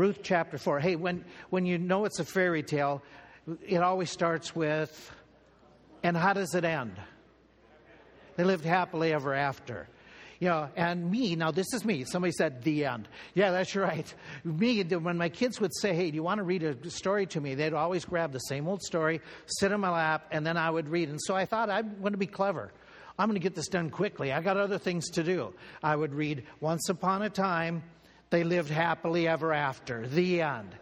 Ruth chapter 4. Hey, when, when you know it's a fairy tale, it always starts with, and how does it end? They lived happily ever after. You know, and me, now this is me. Somebody said the end. Yeah, that's right. Me, when my kids would say, hey, do you want to read a story to me? They'd always grab the same old story, sit in my lap, and then I would read. And so I thought I'm going to be clever. I'm going to get this done quickly. I got other things to do. I would read Once Upon a Time, They Lived Happily Ever After, the end.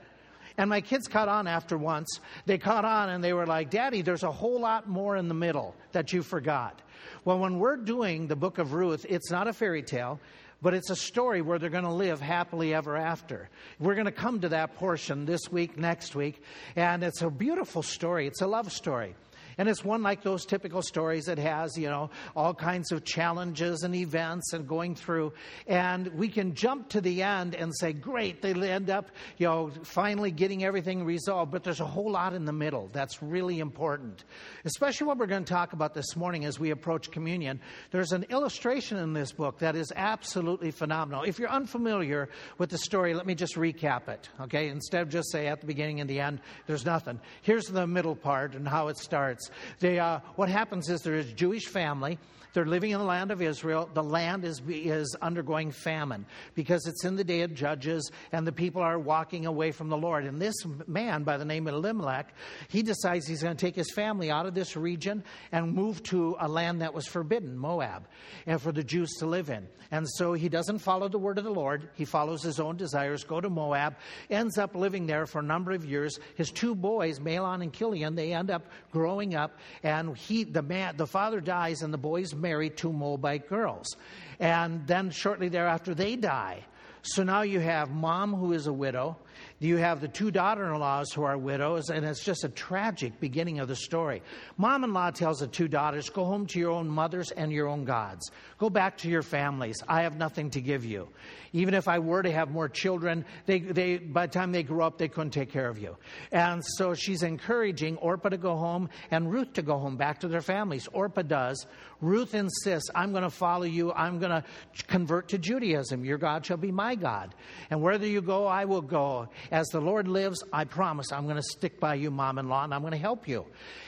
And my kids caught on after once. They caught on and they were like, Daddy, there's a whole lot more in the middle that you forgot. Well, when we're doing the book of Ruth, it's not a fairy tale, but it's a story where they're going to live happily ever after. We're going to come to that portion this week, next week, and it's a beautiful story. It's a love story. And it's one like those typical stories that has, you know, all kinds of challenges and events and going through. And we can jump to the end and say, great, they end up, you know, finally getting everything resolved. But there's a whole lot in the middle that's really important. Especially what we're going to talk about this morning as we approach communion. There's an illustration in this book that is absolutely phenomenal. If you're unfamiliar with the story, let me just recap it, okay? Instead of just say at the beginning and the end, there's nothing. Here's the middle part and how it starts. They, uh, what happens is there is a Jewish family. They're living in the land of Israel. The land is, is undergoing famine because it's in the day of Judges and the people are walking away from the Lord. And this man by the name of Elimelech, he decides he's going to take his family out of this region and move to a land that was forbidden, Moab, and for the Jews to live in. And so he doesn't follow the word of the Lord. He follows his own desires, go to Moab, ends up living there for a number of years. His two boys, Mahlon and Chilion, they end up growing up, and he, the man, the father dies, and the boys marry two Moabite girls. And then shortly thereafter, they die. So now you have mom who is a widow. You have the two daughter in laws who are widows, and it's just a tragic beginning of the story. Mom in law tells the two daughters, Go home to your own mothers and your own gods. Go back to your families. I have nothing to give you. Even if I were to have more children, they, they, by the time they grew up, they couldn't take care of you. And so she's encouraging Orpah to go home and Ruth to go home back to their families. Orpah does. Ruth insists, I'm going to follow you. I'm going to convert to Judaism. Your God shall be my God. And wherever you go, I will go. As the Lord lives, I promise I'm going to stick by you, mom in law, and I'm going to help you.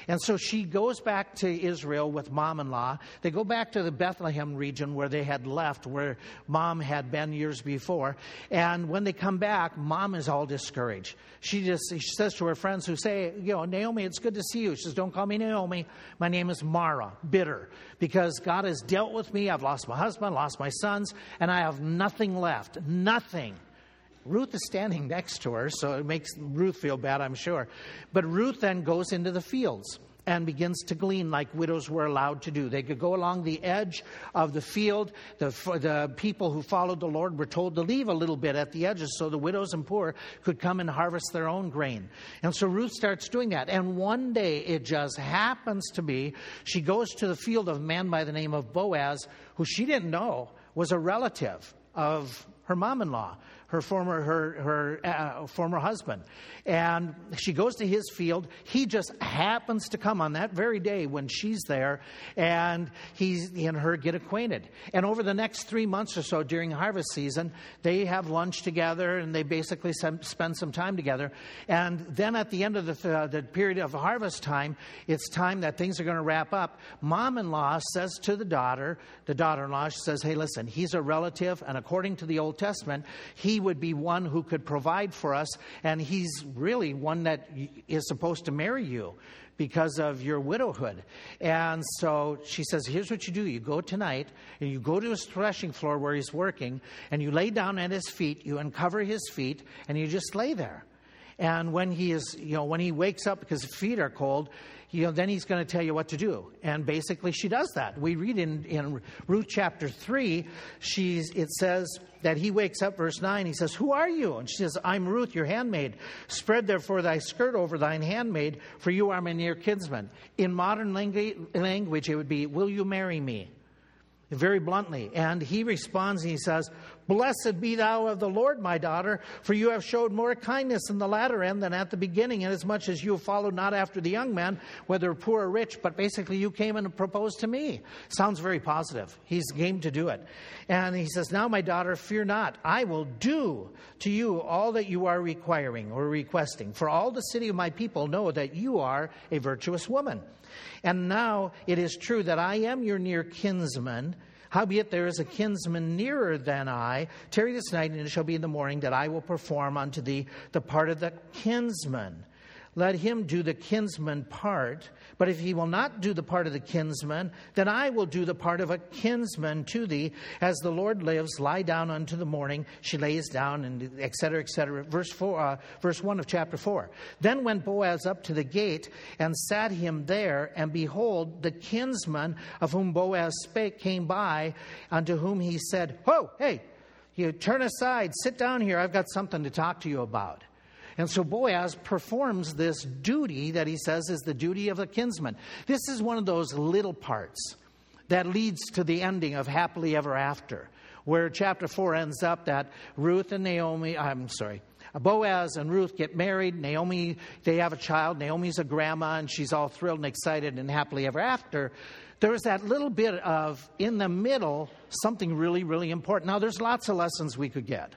And so she goes back to Israel with mom in law. They go back to the Bethlehem region where they had left, where mom had been years before. And when they come back, mom is all discouraged. She just she says to her friends who say, You know, Naomi, it's good to see you. She says, Don't call me Naomi. My name is Mara, bitter, because God has dealt with me. I've lost my husband, lost my sons, and I have nothing left. Nothing. Ruth is standing next to her, so it makes Ruth feel bad, I'm sure. But Ruth then goes into the fields and begins to glean like widows were allowed to do. They could go along the edge of the field. The, the people who followed the Lord were told to leave a little bit at the edges so the widows and poor could come and harvest their own grain. And so Ruth starts doing that. And one day it just happens to be she goes to the field of a man by the name of Boaz, who she didn't know was a relative of her mom in law her former her her uh, former husband, and she goes to his field. He just happens to come on that very day when she's there, and he and her get acquainted. And over the next three months or so during harvest season, they have lunch together, and they basically spend some time together. And then at the end of the uh, the period of harvest time, it's time that things are going to wrap up. Mom-in-law says to the daughter, the daughter-in-law, she says, "Hey, listen, he's a relative, and according to the Old Testament, he would be one who could provide for us, and he's really one that is supposed to marry you because of your widowhood. And so she says, Here's what you do you go tonight, and you go to his threshing floor where he's working, and you lay down at his feet, you uncover his feet, and you just lay there. And when he is, you know, when he wakes up because his feet are cold, you know, then he's going to tell you what to do. And basically, she does that. We read in, in Ruth chapter 3, she's, it says that he wakes up, verse 9, he says, Who are you? And she says, I'm Ruth, your handmaid. Spread therefore thy skirt over thine handmaid, for you are my near kinsman. In modern language, it would be, Will you marry me? Very bluntly. And he responds and he says, Blessed be thou of the Lord, my daughter, for you have showed more kindness in the latter end than at the beginning, inasmuch as you have followed not after the young man, whether poor or rich, but basically you came and proposed to me. Sounds very positive. He's game to do it. And he says, Now, my daughter, fear not. I will do to you all that you are requiring or requesting. For all the city of my people know that you are a virtuous woman. And now it is true that I am your near kinsman. Howbeit there is a kinsman nearer than I. Tarry this night, and it shall be in the morning that I will perform unto thee the part of the kinsman. Let him do the kinsman part. But if he will not do the part of the kinsman, then I will do the part of a kinsman to thee. As the Lord lives, lie down unto the morning. She lays down, and etc., etc. Verse four, uh, verse one of chapter four. Then went Boaz up to the gate and sat him there, and behold, the kinsman of whom Boaz spake came by, unto whom he said, "Ho, hey, you turn aside, sit down here. I've got something to talk to you about." And so Boaz performs this duty that he says is the duty of a kinsman. This is one of those little parts that leads to the ending of happily ever after, where chapter 4 ends up that Ruth and Naomi, I'm sorry, Boaz and Ruth get married. Naomi, they have a child. Naomi's a grandma, and she's all thrilled and excited and happily ever after. There's that little bit of, in the middle, something really, really important. Now, there's lots of lessons we could get.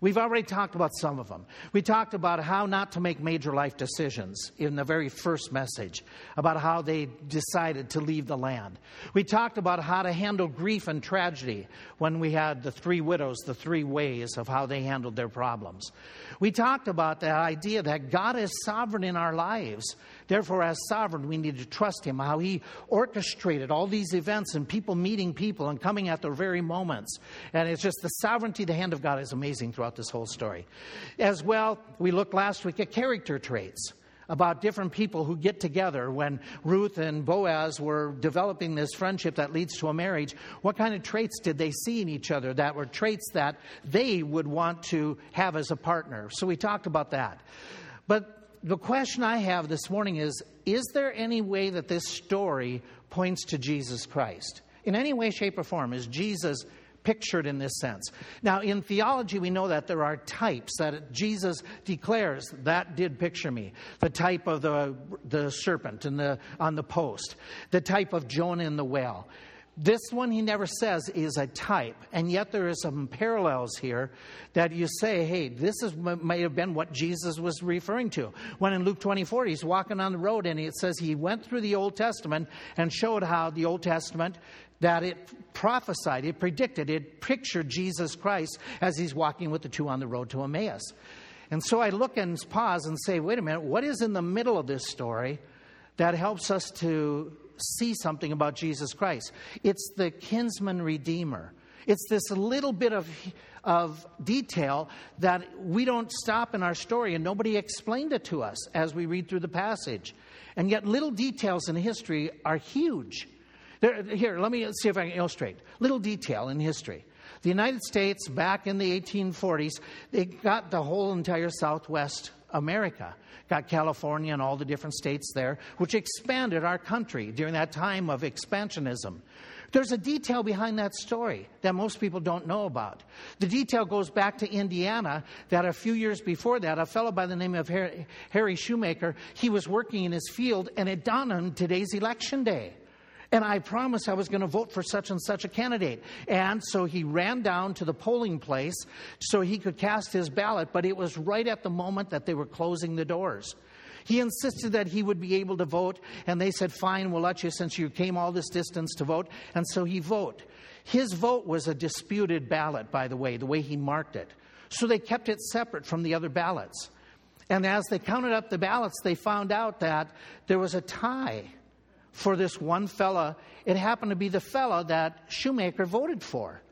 We've already talked about some of them. We talked about how not to make major life decisions in the very first message, about how they decided to leave the land. We talked about how to handle grief and tragedy when we had the three widows, the three ways of how they handled their problems. We talked about the idea that God is sovereign in our lives. Therefore, as sovereign, we need to trust Him, how He orchestrated all these events and people meeting people and coming at their very moments. And it's just the sovereignty, the hand of God is amazing throughout this whole story. As well, we looked last week at character traits about different people who get together when Ruth and Boaz were developing this friendship that leads to a marriage. What kind of traits did they see in each other that were traits that they would want to have as a partner? So we talked about that. But the question I have this morning is Is there any way that this story points to Jesus Christ? In any way, shape, or form, is Jesus pictured in this sense. Now, in theology, we know that there are types that Jesus declares that did picture me. The type of the, the serpent in the, on the post, the type of Jonah in the well. This one he never says is a type, and yet there is some parallels here that you say, hey, this is, may have been what Jesus was referring to. When in Luke 24, he's walking on the road and it says he went through the Old Testament and showed how the Old Testament that it prophesied, it predicted, it pictured Jesus Christ as he's walking with the two on the road to Emmaus. And so I look and pause and say, wait a minute, what is in the middle of this story that helps us to see something about Jesus Christ? It's the kinsman redeemer. It's this little bit of, of detail that we don't stop in our story and nobody explained it to us as we read through the passage. And yet, little details in history are huge. There, here, let me see if I can illustrate. Little detail in history. The United States, back in the 1840s, they got the whole entire Southwest America, got California and all the different states there, which expanded our country during that time of expansionism. There's a detail behind that story that most people don't know about. The detail goes back to Indiana that a few years before that, a fellow by the name of Harry Shoemaker, he was working in his field and it dawned on today's election day. And I promised I was going to vote for such and such a candidate. And so he ran down to the polling place so he could cast his ballot, but it was right at the moment that they were closing the doors. He insisted that he would be able to vote, and they said, Fine, we'll let you since you came all this distance to vote. And so he voted. His vote was a disputed ballot, by the way, the way he marked it. So they kept it separate from the other ballots. And as they counted up the ballots, they found out that there was a tie for this one fella. It happened to be the fella that Shoemaker voted for.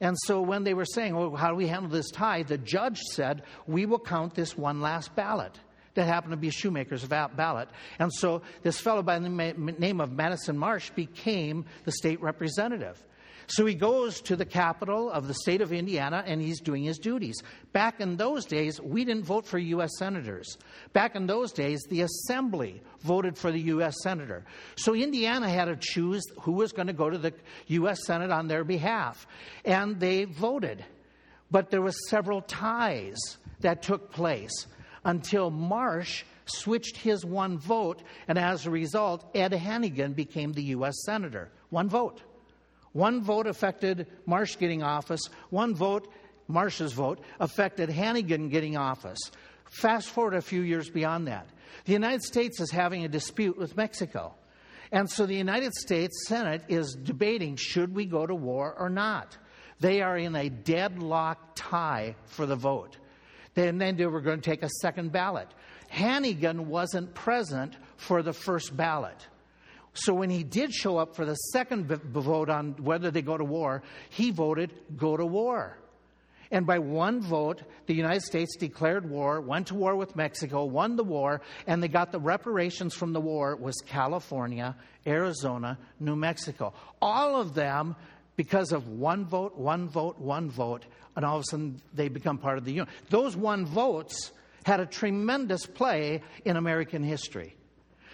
And so when they were saying, well, how do we handle this tie? The judge said, we will count this one last ballot. That happened to be Shoemaker's ballot. And so this fellow by the name of Madison Marsh became the state representative. So he goes to the capital of the state of Indiana and he's doing his duties. Back in those days, we didn't vote for U.S. senators. Back in those days, the assembly voted for the U.S. senator. So Indiana had to choose who was going to go to the U.S. Senate on their behalf. And they voted. But there was several ties that took place until Marsh switched his one vote, and as a result, Ed Hannegan became the U.S. Senator. One vote. One vote affected Marsh getting office, one vote, Marsh's vote, affected Hannegan getting office. Fast forward a few years beyond that. The United States is having a dispute with Mexico. And so the United States Senate is debating should we go to war or not. They are in a deadlock tie for the vote. And then they were going to take a second ballot. Hannegan wasn't present for the first ballot. So when he did show up for the second vote on whether they go to war, he voted go to war. And by one vote, the United States declared war, went to war with Mexico, won the war, and they got the reparations from the war was California, Arizona, New Mexico. All of them because of one vote, one vote, one vote, and all of a sudden they become part of the union. Those one votes had a tremendous play in American history.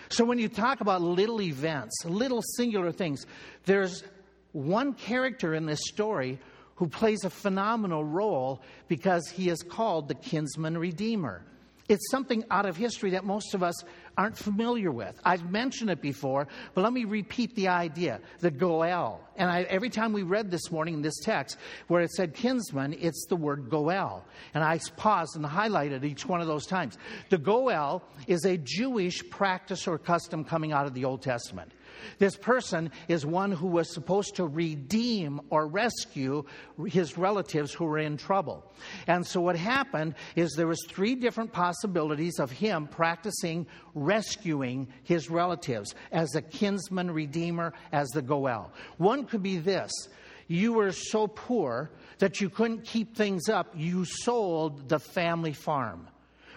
So when you talk about little events, little singular things, there's one character in this story who plays a phenomenal role because he is called the kinsman redeemer. It's something out of history that most of us aren't familiar with. I've mentioned it before, but let me repeat the idea the Goel. And I, every time we read this morning in this text where it said kinsman, it's the word Goel. And I paused and highlighted each one of those times. The Goel is a Jewish practice or custom coming out of the Old Testament. This person is one who was supposed to redeem or rescue his relatives who were in trouble. And so what happened is there was three different possibilities of him practicing rescuing his relatives as a kinsman redeemer, as the Goel. One could be this. You were so poor that you couldn't keep things up. You sold the family farm.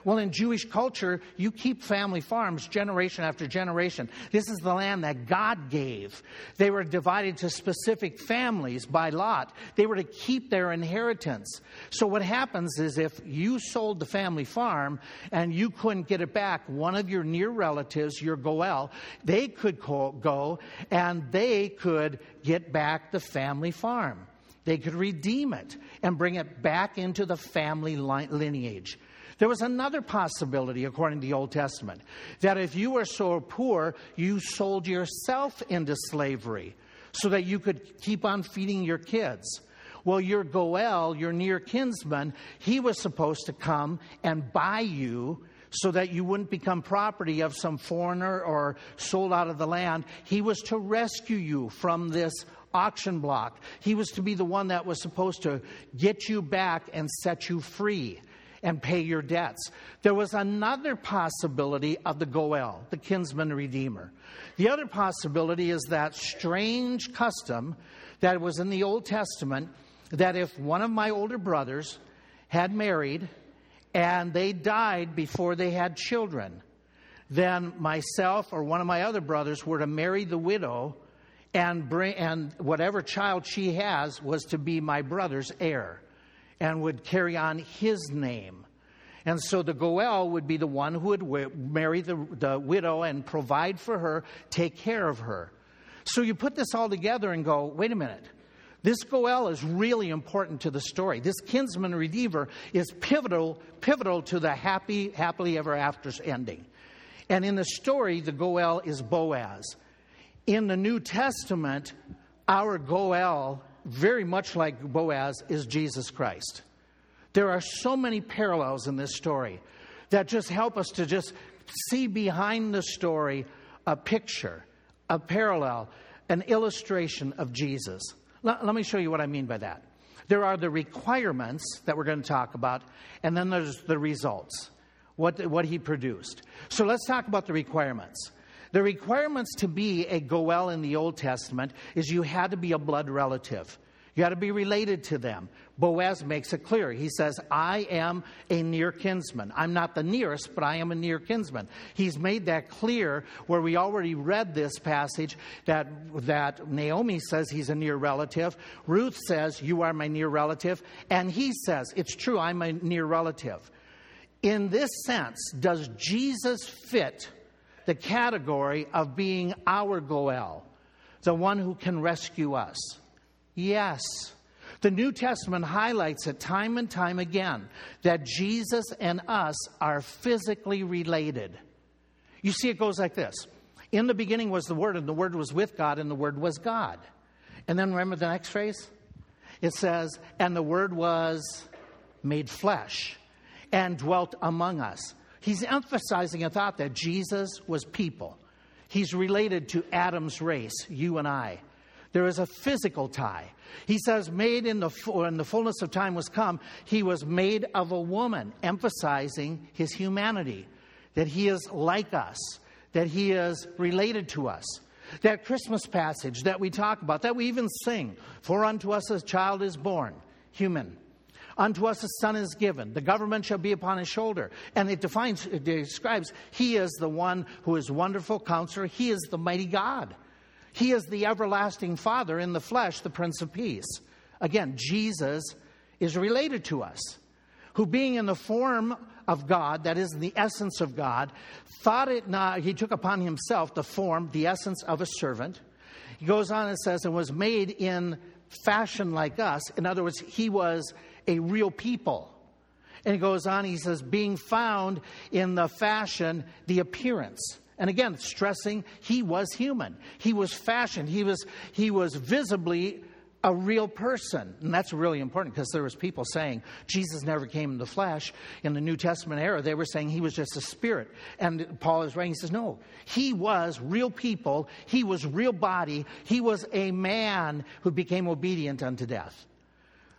Well, in Jewish culture, you keep family farms generation after generation. This is the land that God gave. They were divided to specific families by lot. They were to keep their inheritance. So, what happens is if you sold the family farm and you couldn't get it back, one of your near relatives, your Goel, they could go and they could get back the family farm. They could redeem it and bring it back into the family lineage. There was another possibility, according to the Old Testament, that if you were so poor, you sold yourself into slavery so that you could keep on feeding your kids. Well, your Goel, your near kinsman, he was supposed to come and buy you so that you wouldn't become property of some foreigner or sold out of the land. He was to rescue you from this auction block. He was to be the one that was supposed to get you back and set you free and pay your debts. There was another possibility of the Goel, the kinsman redeemer. The other possibility is that strange custom that was in the Old Testament that if one of my older brothers had married and they died before they had children, then myself or one of my other brothers were to marry the widow and bring and whatever child she has was to be my brother's heir and would carry on his name. And so the Goel would be the one who would marry the, the widow and provide for her, take care of her. So you put this all together and go, wait a minute. This Goel is really important to the story. This kinsman redeemer is pivotal, pivotal to the happy, happily ever after ending. And in the story, the Goel is Boaz. In the New Testament, our Goel very much like Boaz, is Jesus Christ. There are so many parallels in this story that just help us to just see behind the story a picture, a parallel, an illustration of Jesus. Let, let me show you what I mean by that. There are the requirements that we're going to talk about, and then there's the results, what, what he produced. So let's talk about the requirements. The requirements to be a Goel in the Old Testament is you had to be a blood relative. You had to be related to them. Boaz makes it clear. He says, I am a near kinsman. I'm not the nearest, but I am a near kinsman. He's made that clear where we already read this passage that, that Naomi says he's a near relative. Ruth says, You are my near relative. And he says, It's true, I'm a near relative. In this sense, does Jesus fit the category of being our Goel, the one who can rescue us. Yes. The New Testament highlights it time and time again that Jesus and us are physically related. You see, it goes like this In the beginning was the Word, and the Word was with God, and the Word was God. And then remember the next phrase? It says, And the Word was made flesh and dwelt among us. He's emphasizing a thought that Jesus was people. He's related to Adam's race, you and I. There is a physical tie. He says, made in the, when the fullness of time was come, he was made of a woman, emphasizing his humanity, that he is like us, that he is related to us. That Christmas passage that we talk about, that we even sing, for unto us a child is born, human. Unto us a son is given. The government shall be upon his shoulder. And it defines, it describes, he is the one who is wonderful counselor. He is the mighty God. He is the everlasting Father in the flesh, the Prince of Peace. Again, Jesus is related to us, who being in the form of God, that is, in the essence of God, thought it not, he took upon himself the form, the essence of a servant. He goes on and says, and was made in fashion like us. In other words, he was a real people. And he goes on, he says, being found in the fashion, the appearance. And again, stressing he was human. He was fashioned. He was, he was visibly a real person. And that's really important because there was people saying Jesus never came in the flesh. In the New Testament era, they were saying he was just a spirit. And Paul is writing, he says, no, he was real people. He was real body. He was a man who became obedient unto death.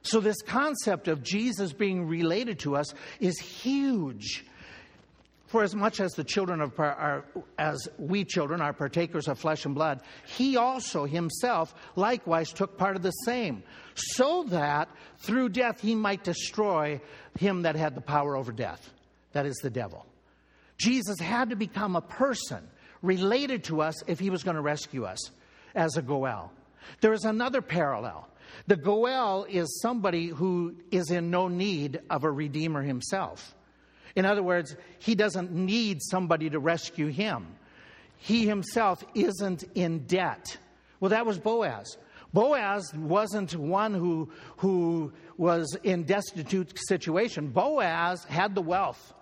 So, this concept of Jesus being related to us is huge. For as much as the children of our, as we children are partakers of flesh and blood, he also himself likewise took part of the same, so that through death he might destroy him that had the power over death, that is the devil. Jesus had to become a person related to us if he was going to rescue us as a Goel. There is another parallel. The Goel is somebody who is in no need of a redeemer himself. In other words, he doesn't need somebody to rescue him. He himself isn't in debt. Well, that was Boaz. Boaz wasn't one who, who was in destitute situation. Boaz had the wealth.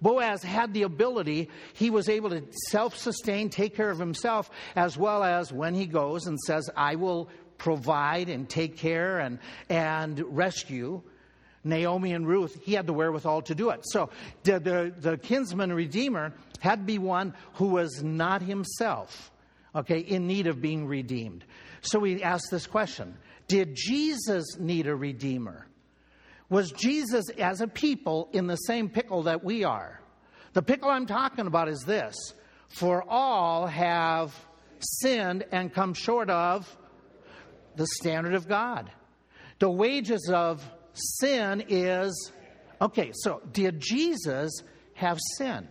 Boaz had the ability, he was able to self sustain, take care of himself, as well as when he goes and says, I will provide and take care and, and rescue. Naomi and Ruth, he had the wherewithal to do it. So the, the, the kinsman redeemer had to be one who was not himself, okay, in need of being redeemed. So we ask this question Did Jesus need a redeemer? Was Jesus as a people in the same pickle that we are? The pickle I'm talking about is this For all have sinned and come short of the standard of God. The wages of sin is okay, so did Jesus have sin?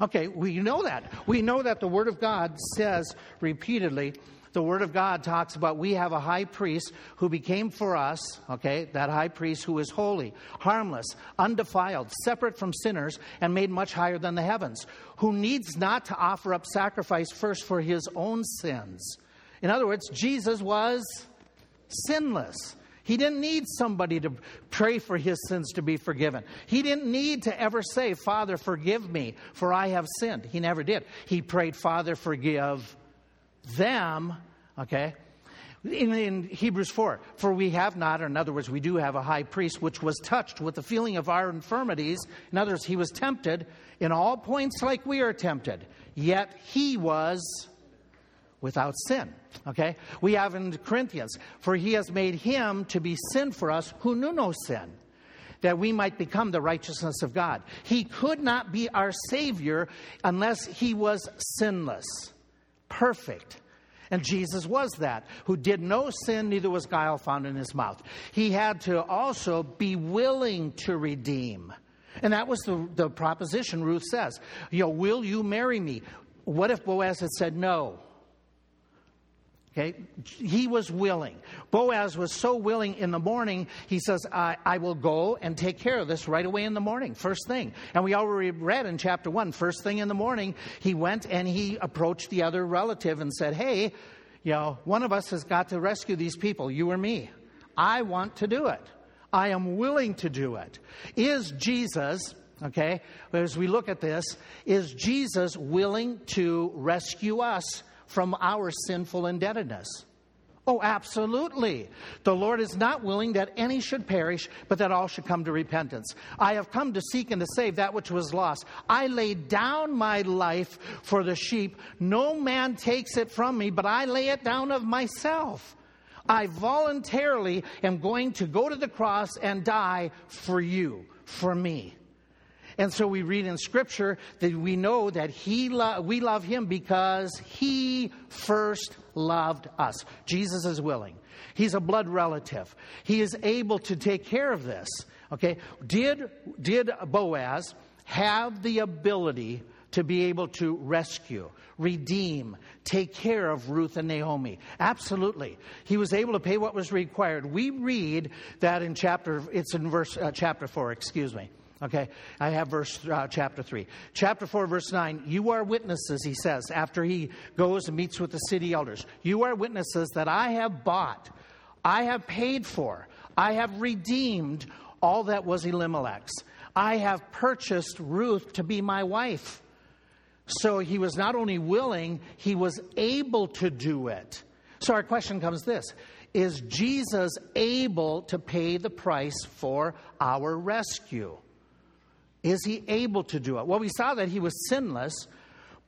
Okay, we know that. We know that the Word of God says repeatedly, the Word of God talks about we have a high priest who became for us, okay, that high priest who is holy, harmless, undefiled, separate from sinners, and made much higher than the heavens, who needs not to offer up sacrifice first for his own sins. In other words, Jesus was sinless. He didn't need somebody to pray for his sins to be forgiven. He didn't need to ever say, Father, forgive me, for I have sinned. He never did. He prayed, Father, forgive them, okay? In, in, Hebrews 4, for we have not, or in other words, we do have a high priest which was touched with the feeling of our infirmities. In other words, he was tempted in all points like we are tempted, yet he was without sin. Okay? We have in Corinthians, for he has made him to be sin for us who knew no sin, that we might become the righteousness of God. He could not be our Savior unless he was sinless, perfect. And Jesus was that, who did no sin, neither was guile found in his mouth. He had to also be willing to redeem. And that was the, the proposition Ruth says. You know, will you marry me? What if Boaz had said no? Okay, he was willing. Boaz was so willing in the morning, he says, I, I, will go and take care of this right away in the morning, first thing. And we already read in chapter one, first thing in the morning, he went and he approached the other relative and said, Hey, you know, one of us has got to rescue these people, you or me. I want to do it. I am willing to do it. Is Jesus, okay, as we look at this, is Jesus willing to rescue us from our sinful indebtedness? Oh, absolutely. The Lord is not willing that any should perish, but that all should come to repentance. I have come to seek and to save that which was lost. I laid down my life for the sheep. No man takes it from me, but I lay it down of myself. I voluntarily am going to go to the cross and die for you, for me. And so we read in Scripture that we know that he lo- we love him because he first loved us. Jesus is willing. He's a blood relative. He is able to take care of this. Okay? Did, did Boaz have the ability to be able to rescue, redeem, take care of Ruth and Naomi. Absolutely. He was able to pay what was required. We read that in chapter, it's in verse, uh, chapter 4, excuse me. Okay, I have verse uh, chapter 3. Chapter 4, verse 9. You are witnesses, he says, after he goes and meets with the city elders. You are witnesses that I have bought, I have paid for, I have redeemed all that was Elimelech's. I have purchased Ruth to be my wife. So he was not only willing, he was able to do it. So our question comes this Is Jesus able to pay the price for our rescue? Is he able to do it? Well, we saw that he was sinless,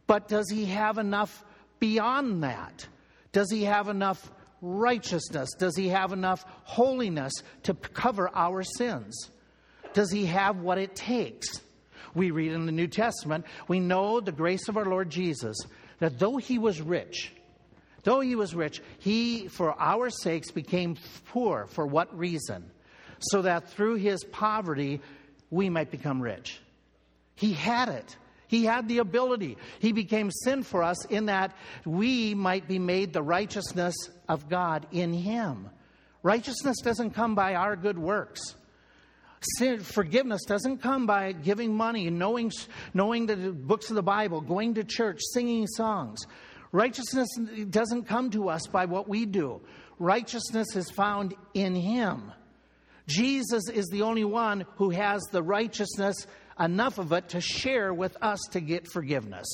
but does he have enough beyond that? Does he have enough righteousness? Does he have enough holiness to cover our sins? Does he have what it takes? We read in the New Testament, we know the grace of our Lord Jesus, that though he was rich, though he was rich, he, for our sakes, became poor. For what reason? So that through his poverty, we might become rich. He had it. He had the ability. He became sin for us in that we might be made the righteousness of God in Him. Righteousness doesn't come by our good works. Sin, forgiveness doesn't come by giving money, knowing, knowing the books of the Bible, going to church, singing songs. Righteousness doesn't come to us by what we do. Righteousness is found in Him. Jesus is the only one who has the righteousness, enough of it, to share with us to get forgiveness.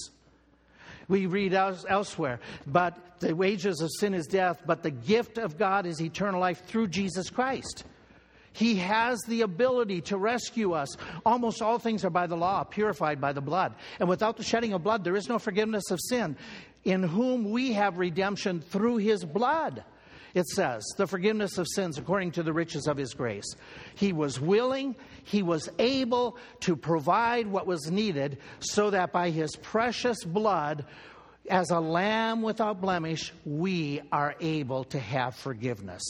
We read elsewhere, but the wages of sin is death, but the gift of God is eternal life through Jesus Christ. He has the ability to rescue us. Almost all things are by the law, purified by the blood. And without the shedding of blood, there is no forgiveness of sin, in whom we have redemption through his blood it says, the forgiveness of sins according to the riches of his grace. He was willing, he was able to provide what was needed so that by his precious blood, as a lamb without blemish, we are able to have forgiveness.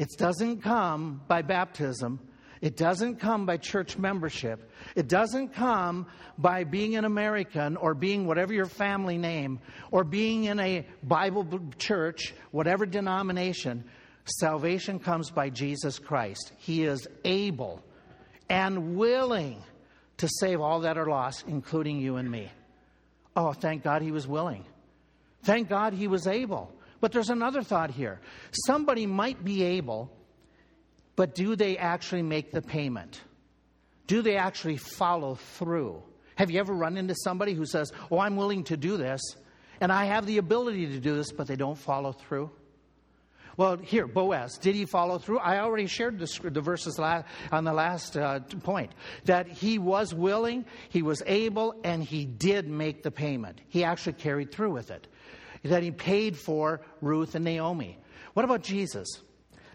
It doesn't come by baptism. It doesn't come by church membership. It doesn't come by being an American or being whatever your family name or being in a Bible church, whatever denomination. Salvation comes by Jesus Christ. He is able and willing to save all that are lost, including you and me. Oh, thank God he was willing. Thank God he was able. But there's another thought here. Somebody might be able but do they actually make the payment? Do they actually follow through? Have you ever run into somebody who says, Oh, I'm willing to do this, and I have the ability to do this, but they don't follow through? Well, here, Boaz, did he follow through? I already shared the, the verses on the last uh, point that he was willing, he was able, and he did make the payment. He actually carried through with it. That he paid for Ruth and Naomi. What about Jesus?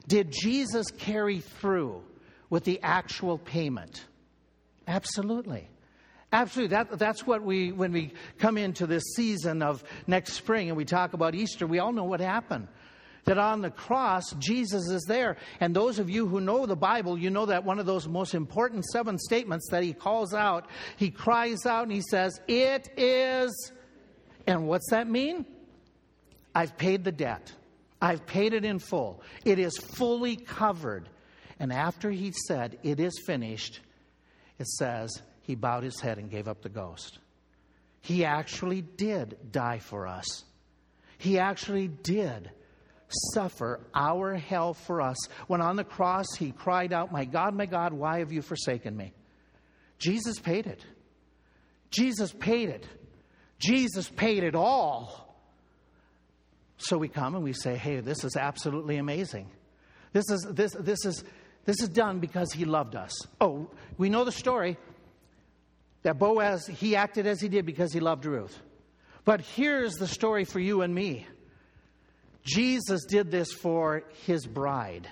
Did Jesus carry through with the actual payment? Absolutely. Absolutely. That, that's what we, when we come into this season of next spring and we talk about Easter, we all know what happened. That on the cross, Jesus is there. And those of you who know the Bible, you know that one of those most important seven statements that he calls out, he cries out and he says, It is. And what's that mean? I've paid the debt. I've paid it in full. It is fully covered. And after he said, It is finished, it says, he bowed his head and gave up the ghost. He actually did die for us. He actually did suffer our hell for us. When on the cross he cried out, My God, my God, why have you forsaken me? Jesus paid it. Jesus paid it. Jesus paid it all. So we come and we say, Hey, this is absolutely amazing. This is, this, this is, this is done because he loved us. Oh, we know the story that Boaz, he acted as he did because he loved Ruth. But here's the story for you and me Jesus did this for his bride,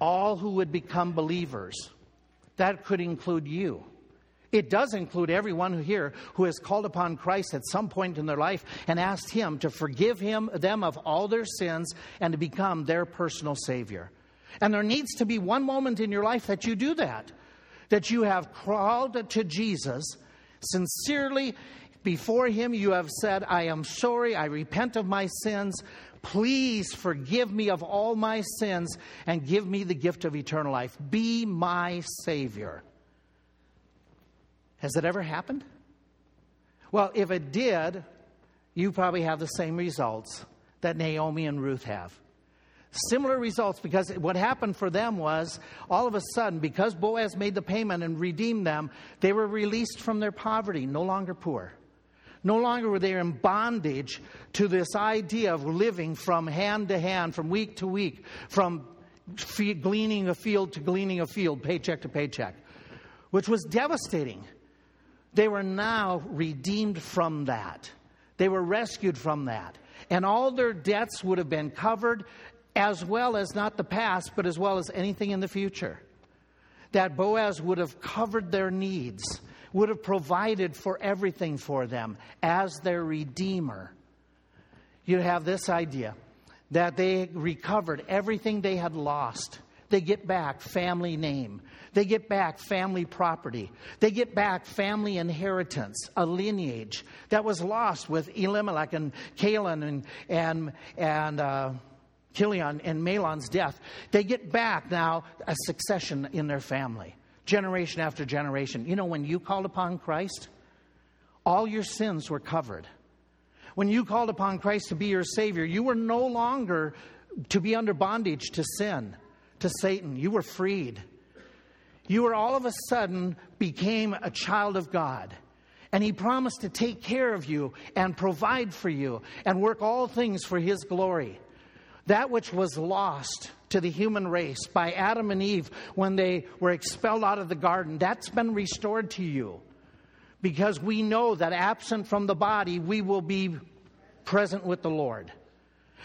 all who would become believers. That could include you. It does include everyone here who has called upon Christ at some point in their life and asked Him to forgive him, them of all their sins and to become their personal Savior. And there needs to be one moment in your life that you do that, that you have crawled to Jesus sincerely before Him. You have said, I am sorry, I repent of my sins. Please forgive me of all my sins and give me the gift of eternal life. Be my Savior. Has it ever happened? Well, if it did, you probably have the same results that Naomi and Ruth have. Similar results because what happened for them was all of a sudden, because Boaz made the payment and redeemed them, they were released from their poverty, no longer poor. No longer were they in bondage to this idea of living from hand to hand, from week to week, from gleaning a field to gleaning a field, paycheck to paycheck, which was devastating. They were now redeemed from that. They were rescued from that. And all their debts would have been covered, as well as not the past, but as well as anything in the future. That Boaz would have covered their needs, would have provided for everything for them as their Redeemer. You have this idea that they recovered everything they had lost. They get back family name. They get back family property. They get back family inheritance, a lineage that was lost with Elimelech and Caleb and, and, and uh, Chilion and Mahlon's death. They get back now a succession in their family, generation after generation. You know, when you called upon Christ, all your sins were covered. When you called upon Christ to be your Savior, you were no longer to be under bondage to sin, to Satan. You were freed you were all of a sudden became a child of God. And he promised to take care of you and provide for you and work all things for his glory. That which was lost to the human race by Adam and Eve when they were expelled out of the garden, that's been restored to you. Because we know that absent from the body, we will be present with the Lord.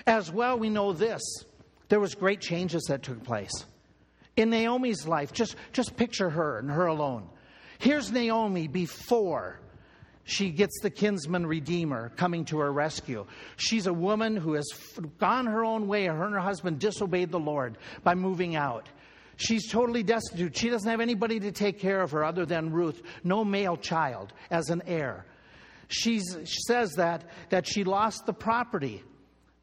As well, we know this there was great changes that took place. In Naomi's life, just, just picture her and her alone. Here's Naomi before she gets the kinsman redeemer coming to her rescue. She's a woman who has gone her own way. Her and her husband disobeyed the Lord by moving out. She's totally destitute. She doesn't have anybody to take care of her other than Ruth, no male child as an heir. She's, she says that, that she lost the property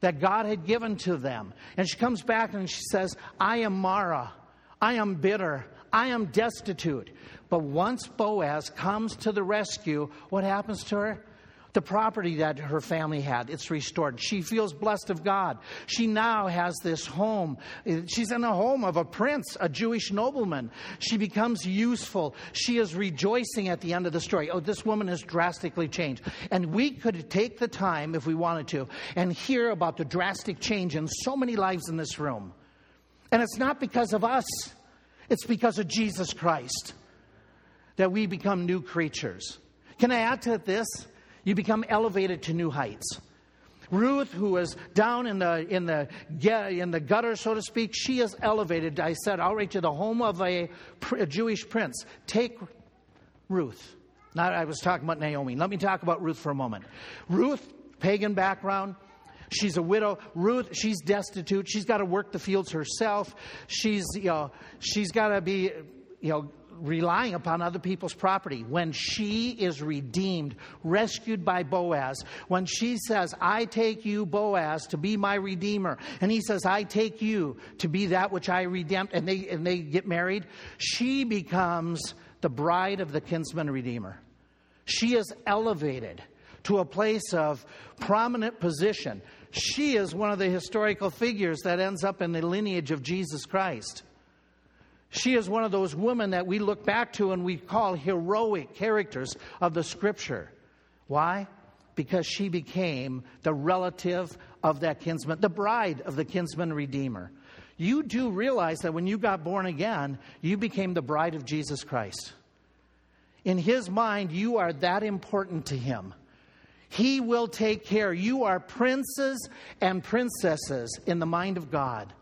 that God had given to them. And she comes back and she says, I am Mara. I am bitter. I am destitute. But once Boaz comes to the rescue, what happens to her? The property that her family had, it's restored. She feels blessed of God. She now has this home. She's in a home of a prince, a Jewish nobleman. She becomes useful. She is rejoicing at the end of the story. Oh, this woman has drastically changed. And we could take the time, if we wanted to, and hear about the drastic change in so many lives in this room. And it's not because of us, it's because of Jesus Christ that we become new creatures. Can I add to this? You become elevated to new heights. Ruth, who is down in the, in, the, in the gutter, so to speak, she is elevated, I said, outright to the home of a, a Jewish prince. Take Ruth. Now, I was talking about Naomi. Let me talk about Ruth for a moment. Ruth, pagan background, She's a widow. Ruth, she's destitute. She's got to work the fields herself. She's, you know, she's got to be, you know, relying upon other people's property. When she is redeemed, rescued by Boaz, when she says, I take you, Boaz, to be my redeemer, and he says, I take you to be that which I redeemed, and they, and they get married, she becomes the bride of the kinsman redeemer. She is elevated to a place of prominent position. She is one of the historical figures that ends up in the lineage of Jesus Christ. She is one of those women that we look back to and we call heroic characters of the scripture. Why? Because she became the relative of that kinsman, the bride of the kinsman redeemer. You do realize that when you got born again, you became the bride of Jesus Christ. In his mind, you are that important to him. He will take care. You are princes and princesses in the mind of God.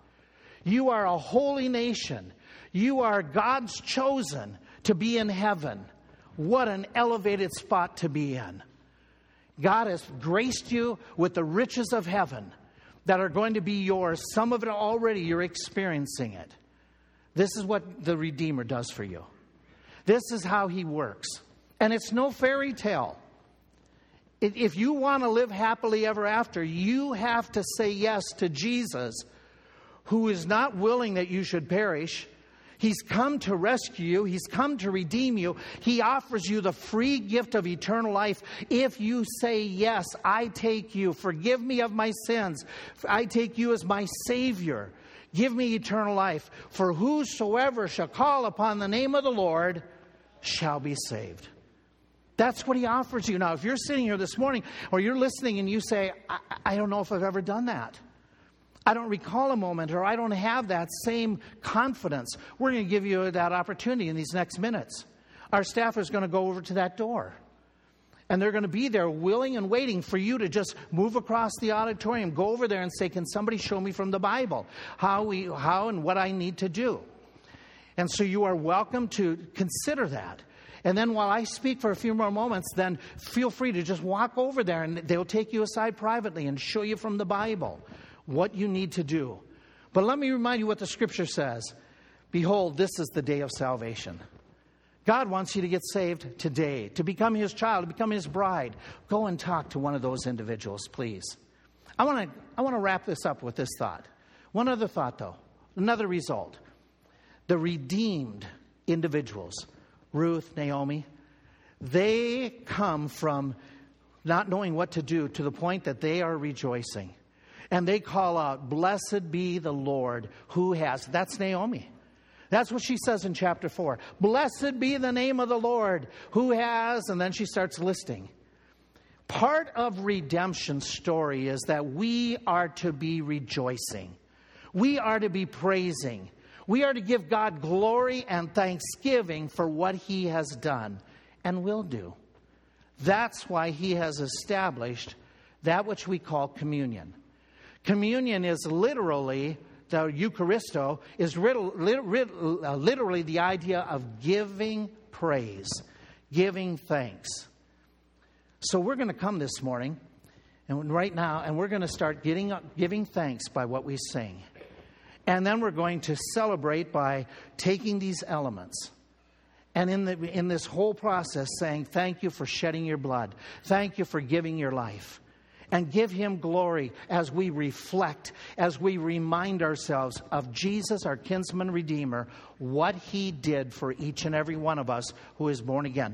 You are a holy nation. You are God's chosen to be in heaven. What an elevated spot to be in. God has graced you with the riches of heaven that are going to be yours. Some of it already, you're experiencing it. This is what the Redeemer does for you. This is how He works. And it's no fairy tale. If you want to live happily ever after, you have to say yes to Jesus, who is not willing that you should perish He's come to rescue you. He's come to redeem you. He offers you the free gift of eternal life if you say, Yes, I take you. Forgive me of my sins. I take you as my Savior. Give me eternal life. For whosoever shall call upon the name of the Lord shall be saved. That's what he offers you. Now, if you're sitting here this morning or you're listening and you say, I, I don't know if I've ever done that. I don't recall a moment or I don't have that same confidence. We're going to give you that opportunity in these next minutes. Our staff is going to go over to that door. And they're going to be there willing and waiting for you to just move across the auditorium, go over there and say, Can somebody show me from the Bible how, we, how and what I need to do? And so you are welcome to consider that. And then while I speak for a few more moments, then feel free to just walk over there and they'll take you aside privately and show you from the Bible what you need to do. But let me remind you what the scripture says Behold, this is the day of salvation. God wants you to get saved today, to become his child, to become his bride. Go and talk to one of those individuals, please. I want to I want to wrap this up with this thought. One other thought though, another result. The redeemed individuals, Ruth, Naomi, they come from not knowing what to do to the point that they are rejoicing. And they call out, Blessed be the Lord who has. That's Naomi. That's what she says in chapter 4. Blessed be the name of the Lord who has, and then she starts listing. Part of redemption story is that we are to be rejoicing. We are to be praising. We are to give God glory and thanksgiving for what he has done and will do. That's why he has established that which we call communion. Communion is literally, the Eucharisto is uh, literally the idea of giving praise, giving thanks. So we're going to come this morning, and right now, and we're going to start getting, giving thanks by what we sing. And then we're going to celebrate by taking these elements. And in, the, in this whole process, saying, Thank you for shedding your blood. Thank you for giving your life and give him glory as we reflect, as we remind ourselves of Jesus, our kinsman redeemer, what he did for each and every one of us who is born again.